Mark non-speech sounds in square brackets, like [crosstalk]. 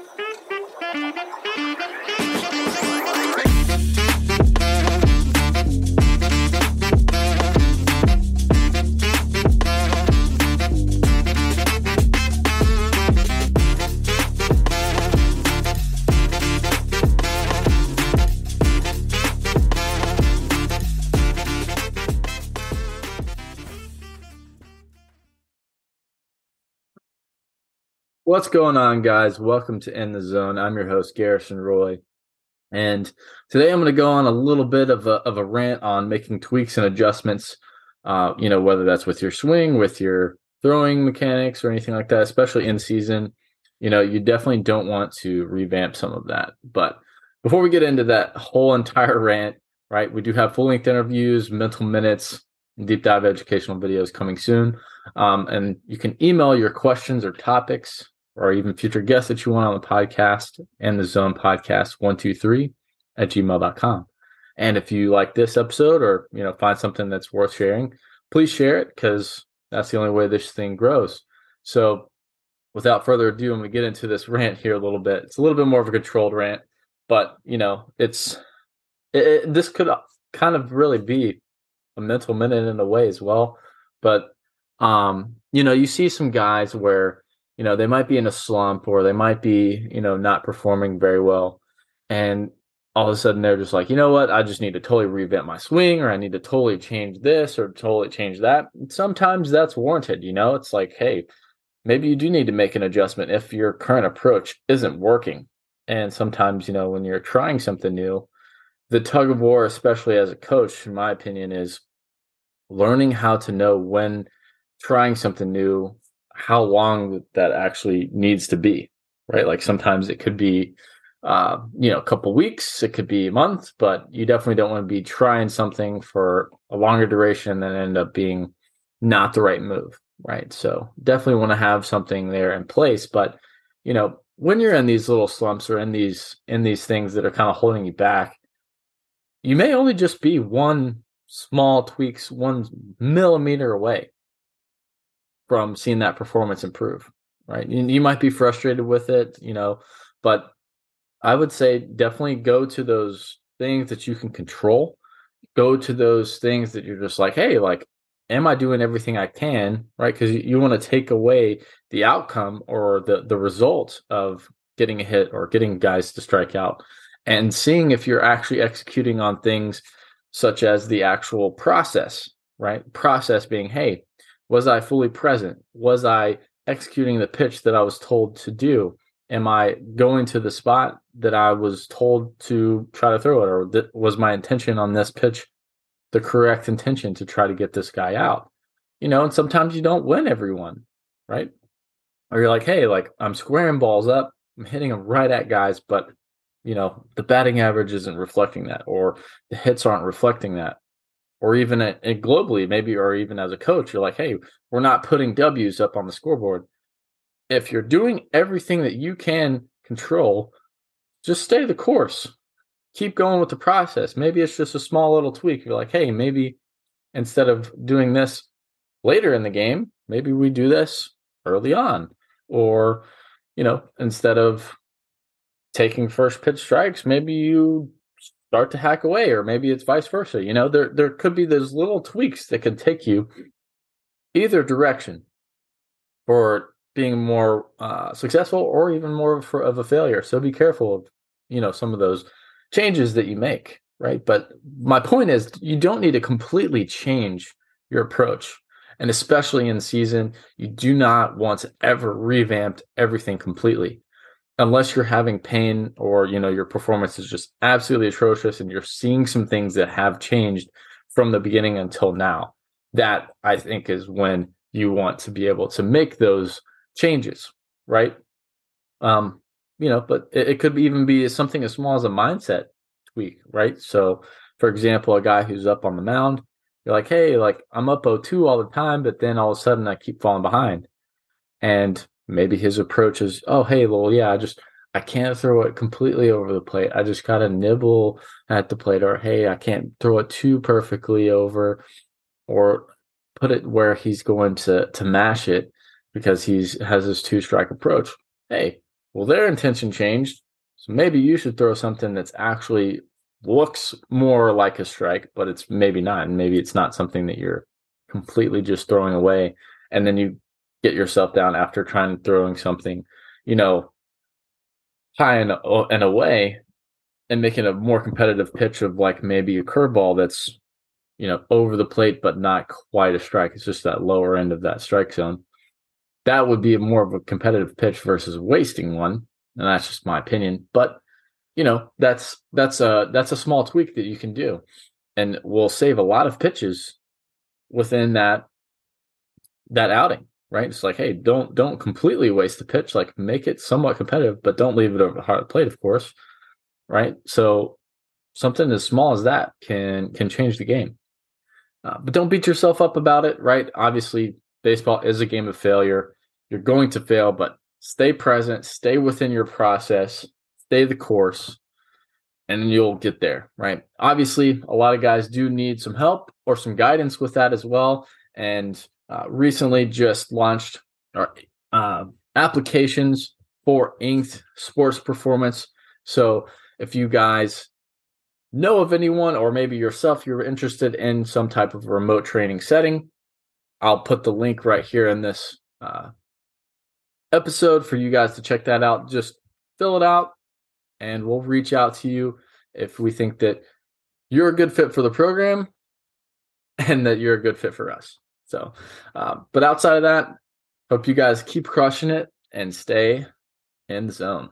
Thank you. What's going on, guys? Welcome to In the Zone. I'm your host, Garrison Roy. And today I'm going to go on a little bit of a, of a rant on making tweaks and adjustments, uh, you know, whether that's with your swing, with your throwing mechanics, or anything like that, especially in season. You know, you definitely don't want to revamp some of that. But before we get into that whole entire rant, right, we do have full length interviews, mental minutes, deep dive educational videos coming soon. Um, and you can email your questions or topics or even future guests that you want on the podcast and the zone podcast 123 at gmail.com. And if you like this episode or you know find something that's worth sharing, please share it because that's the only way this thing grows. So without further ado, I'm gonna get into this [laughs] rant here a little bit. It's a little bit more of a controlled rant, but you know, it's it, it, this could kind of really be a mental minute in a way as well. But um, you know, you see some guys where you know, they might be in a slump or they might be, you know, not performing very well. And all of a sudden they're just like, you know what? I just need to totally revamp my swing or I need to totally change this or totally change that. Sometimes that's warranted, you know? It's like, hey, maybe you do need to make an adjustment if your current approach isn't working. And sometimes, you know, when you're trying something new, the tug of war, especially as a coach, in my opinion, is learning how to know when trying something new how long that actually needs to be, right? Like sometimes it could be, uh, you know, a couple weeks, it could be a month, but you definitely don't want to be trying something for a longer duration and end up being not the right move, right? So definitely want to have something there in place, but you know, when you're in these little slumps or in these in these things that are kind of holding you back, you may only just be one small tweaks, one millimeter away from seeing that performance improve, right? You, you might be frustrated with it, you know, but I would say definitely go to those things that you can control. Go to those things that you're just like, hey, like, am I doing everything I can, right? Because you, you want to take away the outcome or the the result of getting a hit or getting guys to strike out, and seeing if you're actually executing on things such as the actual process, right? Process being, hey, was I fully present? Was I executing the pitch that I was told to do? Am I going to the spot that I was told to try to throw it? Or th- was my intention on this pitch the correct intention to try to get this guy out? You know, and sometimes you don't win everyone, right? Or you're like, hey, like I'm squaring balls up, I'm hitting them right at guys, but you know, the batting average isn't reflecting that, or the hits aren't reflecting that or even at, at globally, maybe, or even as a coach, you're like, hey, we're not putting W's up on the scoreboard. If you're doing everything that you can control, just stay the course. Keep going with the process. Maybe it's just a small little tweak. You're like, hey, maybe instead of doing this later in the game, maybe we do this early on. Or, you know, instead of taking first pitch strikes, maybe you start to hack away, or maybe it's vice versa. You know, there there could be those little tweaks that can take you either direction for being more uh, successful or even more of, of a failure. So be careful of you know some of those changes that you make, right? But my point is, you don't need to completely change your approach. And especially in season, you do not want to ever revamp everything completely unless you're having pain or you know your performance is just absolutely atrocious and you're seeing some things that have changed from the beginning until now that i think is when you want to be able to make those changes right? Um you know but it, it could even be something as small as a mindset tweak right? So for example a guy who's up on the mound you're like hey like i'm up 0-2 all the time but then all of a sudden i keep falling behind. And maybe his approach is, oh, hey, well, yeah, I just I can't throw it completely over the plate. I just got to nibble at the plate, or hey, I can't throw it too perfectly over, or put it where he's going to to mash it because he's has this two strike approach. Hey, Well, their intention changed. So maybe you should throw something that's actually looks more like a strike, but it's maybe not. And maybe it's not something that you're completely just throwing away. And then you get yourself down after trying throwing something, you know, high and, and away and making a more competitive pitch of like maybe a curveball that's, you know, over the plate, but not quite a strike. It's just that lower end of that strike zone. That would be more of a competitive pitch versus wasting one. And that's just my opinion. But you know, that's that's a that's a small tweak that you can do. And will save a lot of pitches within that that outing right? It's like, hey, don't don't completely waste the pitch. Like make it somewhat competitive, but don't leave it over the hard plate, of course, right? So something as small as that can can change the game. Uh, but don't beat yourself up about it, right? Obviously, baseball is a game of failure. You're going to fail, but stay present, stay within your process, stay the course, and you'll get there, right? Obviously, a lot of guys do need some help or some guidance with that as well. And uh, recently just launched our uh, applications for Inked Sports Performance. So if you guys know of anyone, or maybe yourself, you're interested in some type of remote training setting, I'll put the link right here in this uh, episode for you guys to check that out. Just fill it out, and we'll reach out to you if we think that you're a good fit for the program [laughs] and that you're a good fit for us. So, uh, but outside of that, hope you guys keep crushing it and stay in the zone.